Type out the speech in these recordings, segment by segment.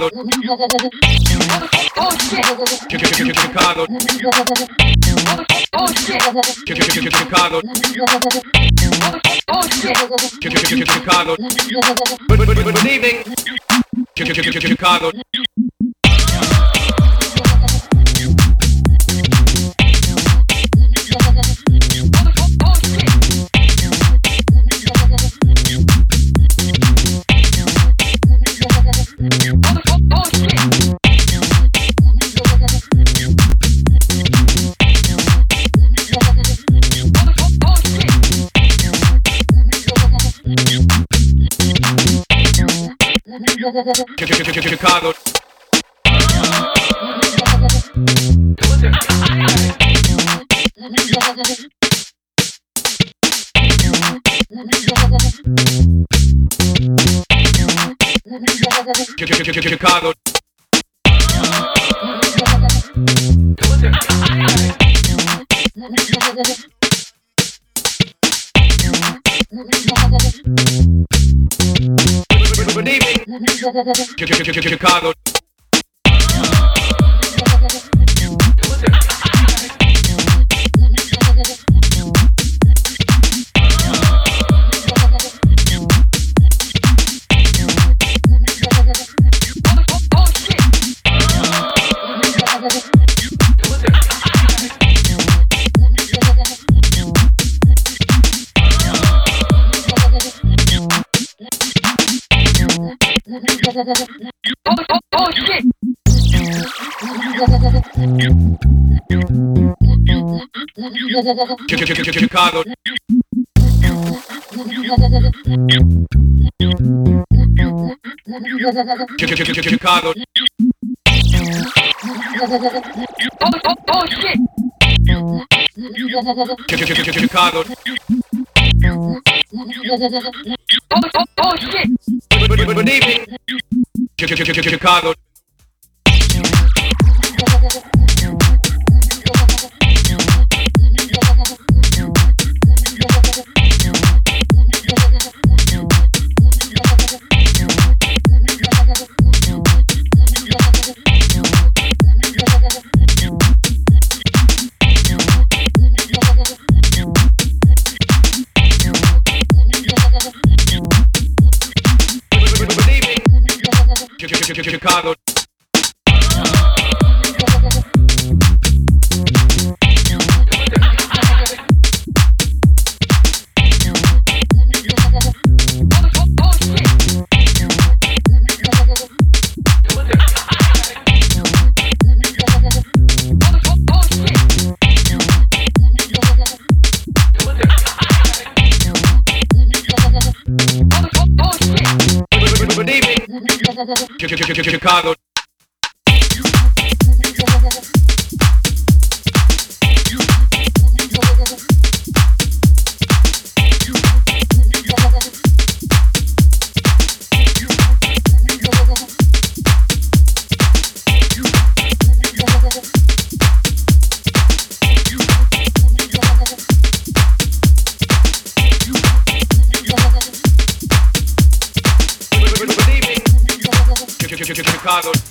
Chicago, Chicago, Chicago, Chicago, Chicago, good evening, Chicago. Chicago. Chicago. Believe evening. Chicago. oh, oh, oh shit. Chicago. Chicago. Oh, oh, oh shit. Chicago. oh, oh, oh shit! Good evening, Chicago. Chicago Chicago. Chicago.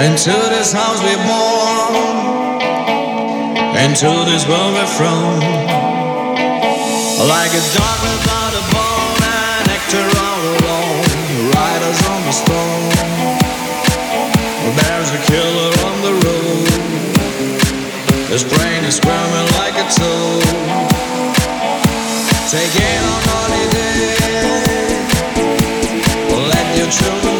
Into this house we're born, into this world we're from. Like a dog without a bone, an actor all alone. Riders on the storm, there's a killer on the road. His brain is squirming like a toad. Take it on holiday. Let your children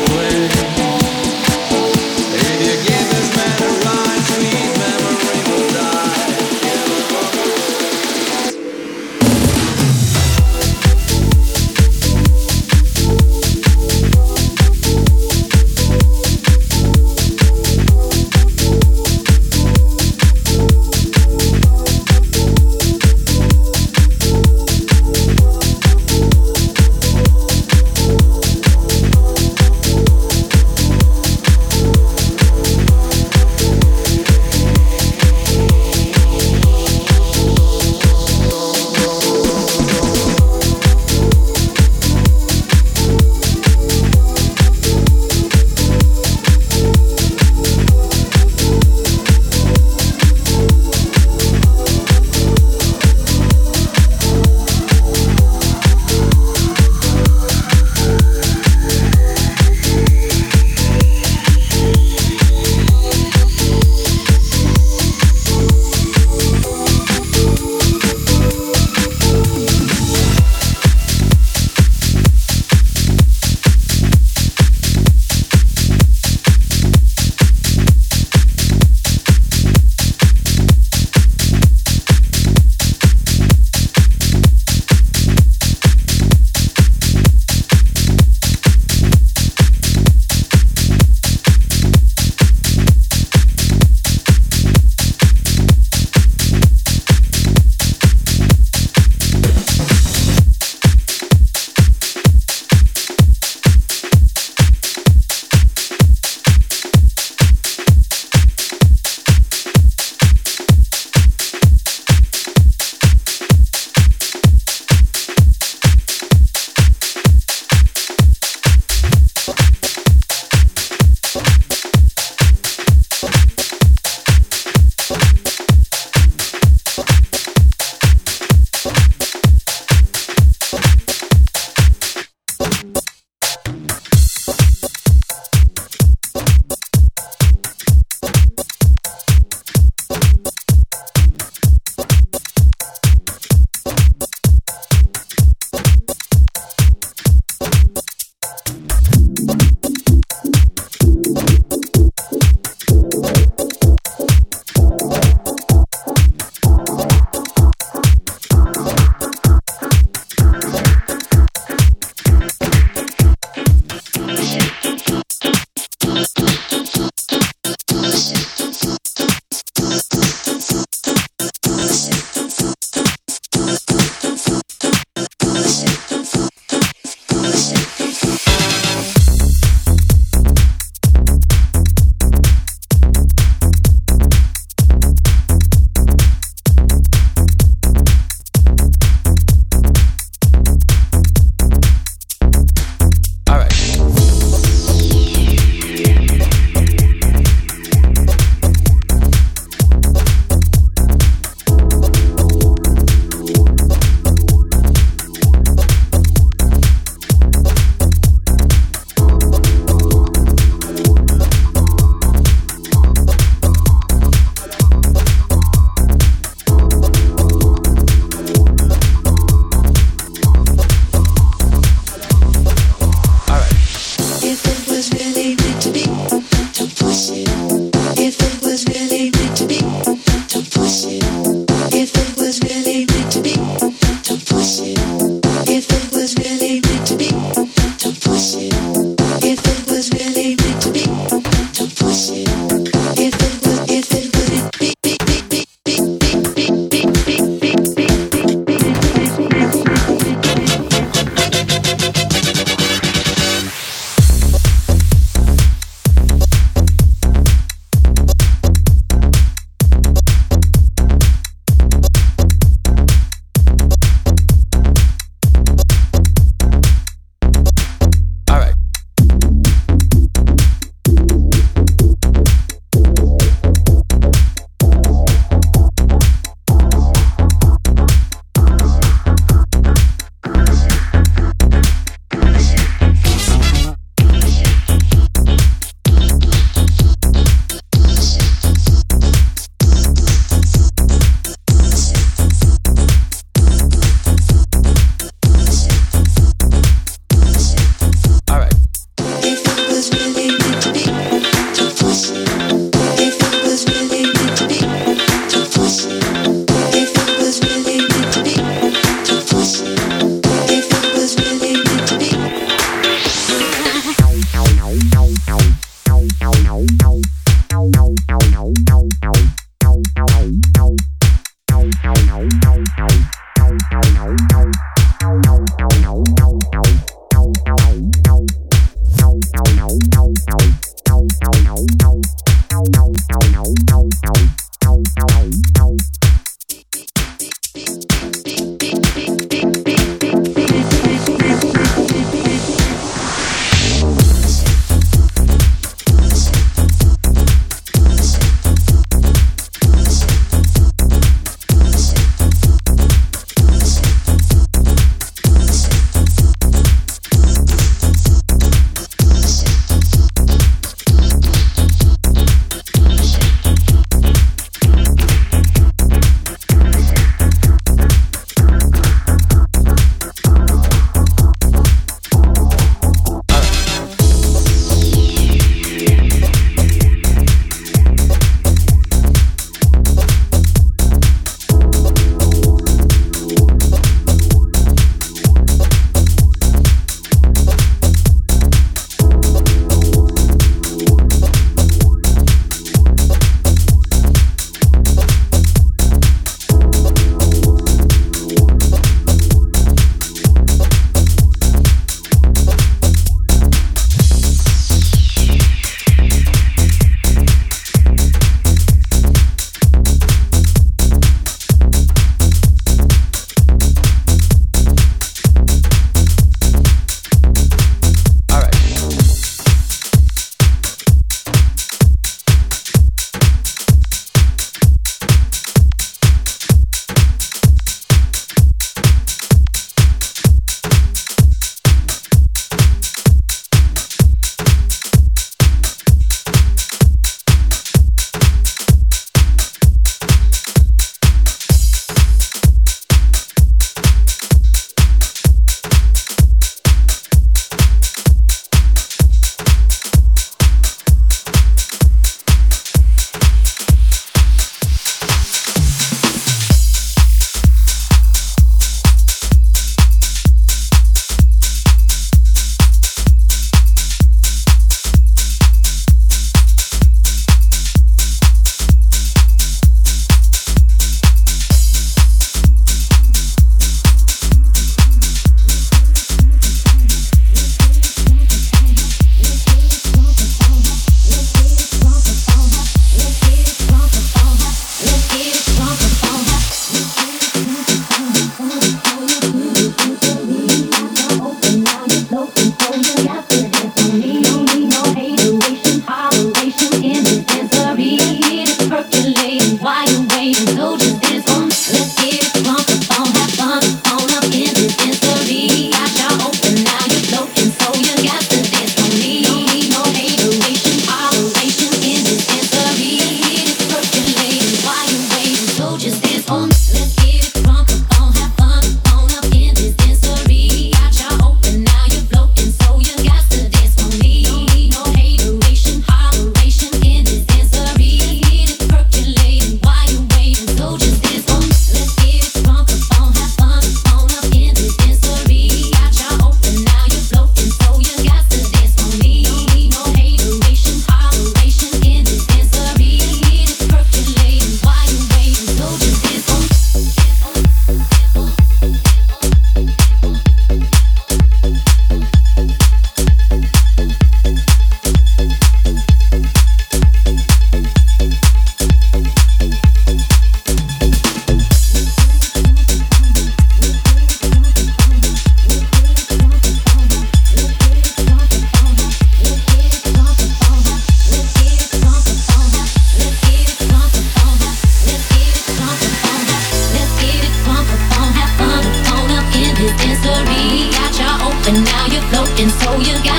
know you got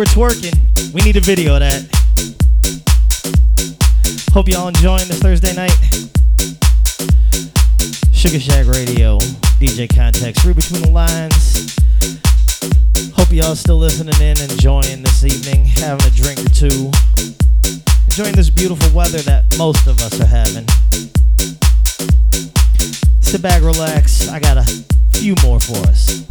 were twerking. We need a video of that. Hope y'all enjoying this Thursday night. Sugar Shack Radio, DJ Context, read between the lines. Hope y'all still listening in, enjoying this evening, having a drink or two, enjoying this beautiful weather that most of us are having. Sit back, relax. I got a few more for us.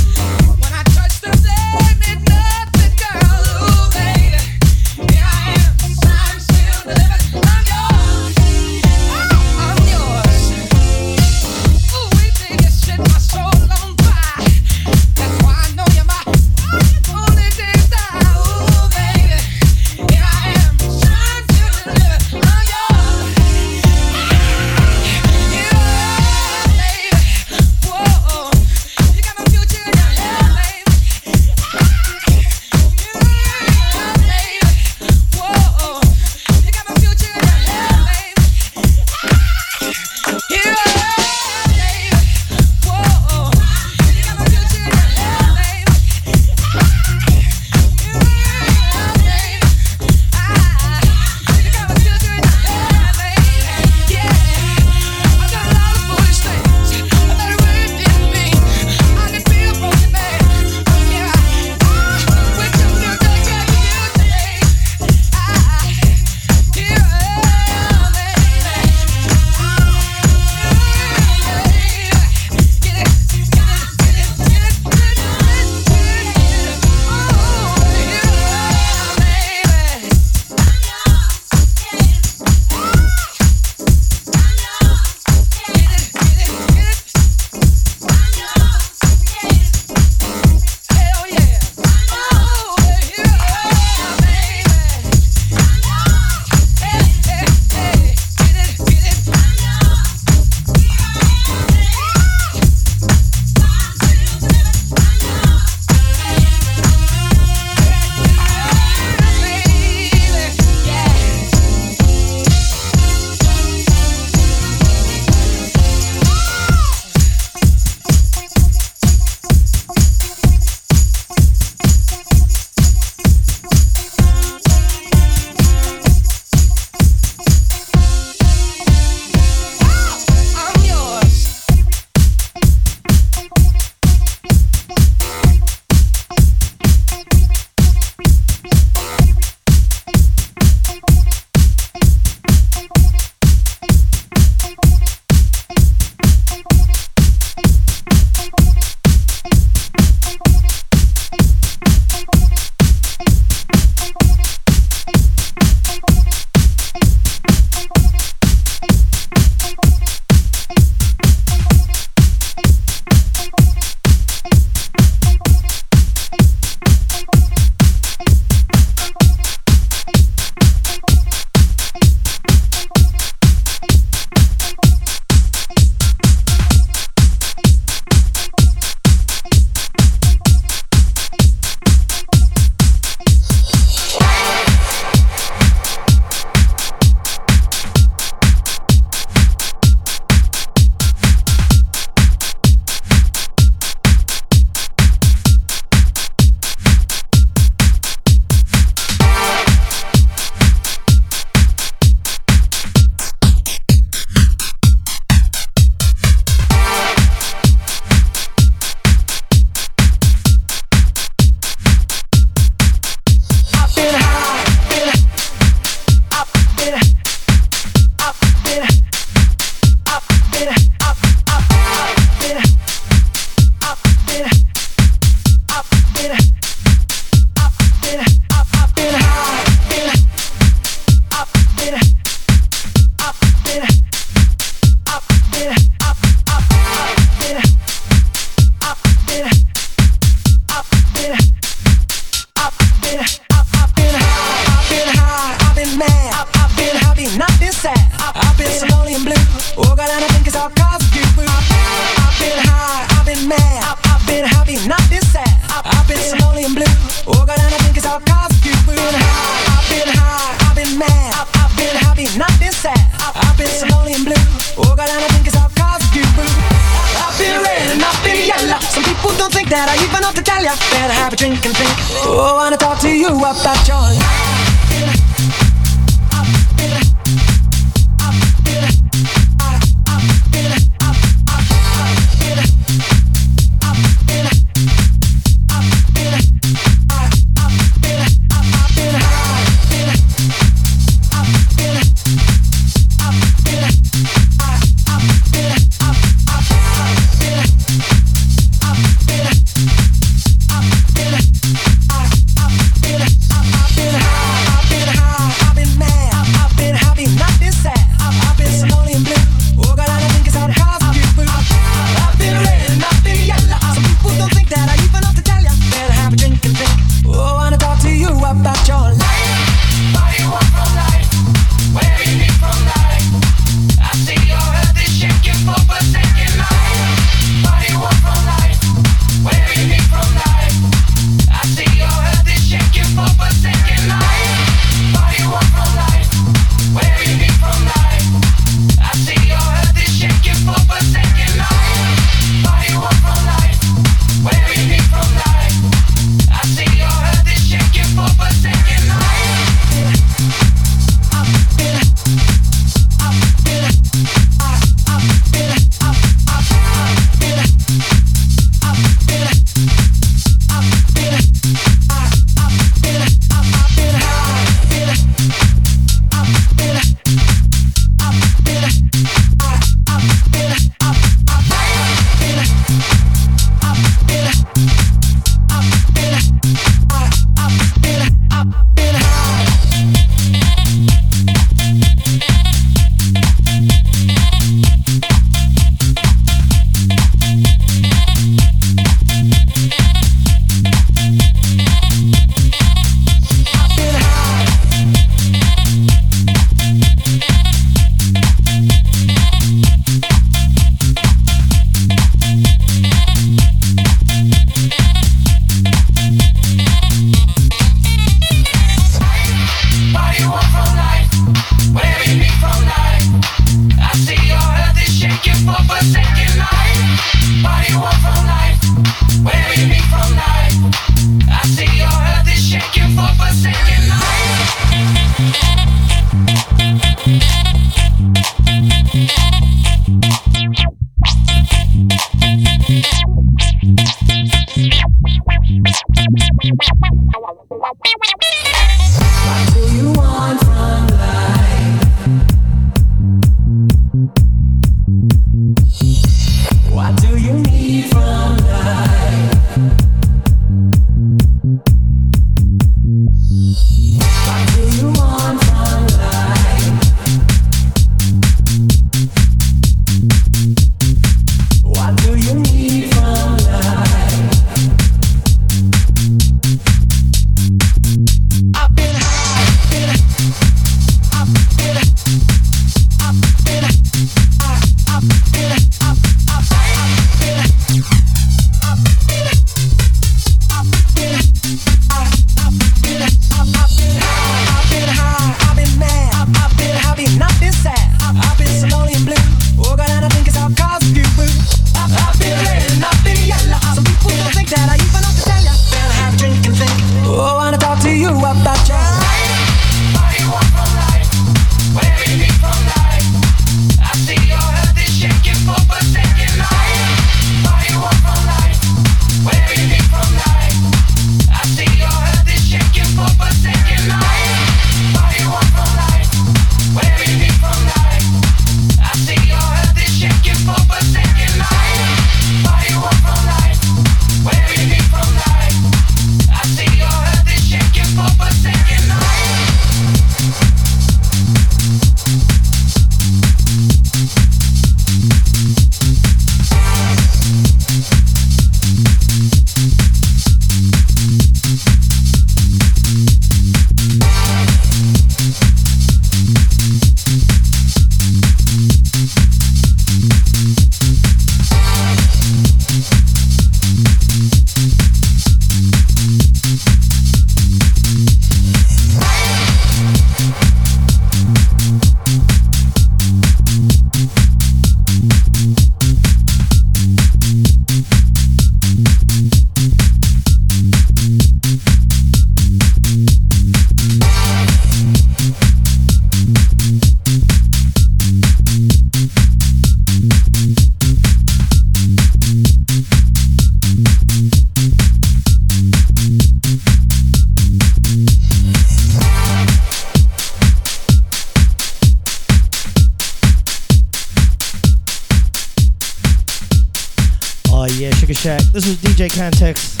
DJ Context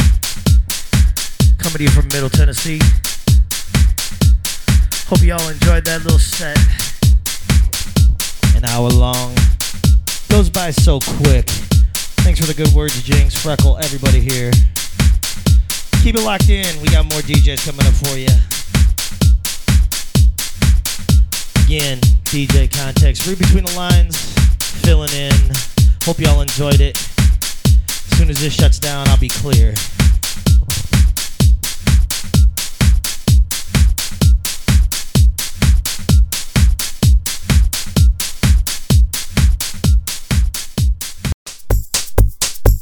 coming to you from Middle Tennessee. Hope y'all enjoyed that little set. An hour long. Goes by so quick. Thanks for the good words, Jinx, Freckle, everybody here. Keep it locked in. We got more DJs coming up for you. Again, DJ Context. Read between the lines, filling in. Hope y'all enjoyed it. As soon as this shuts down, I'll be clear.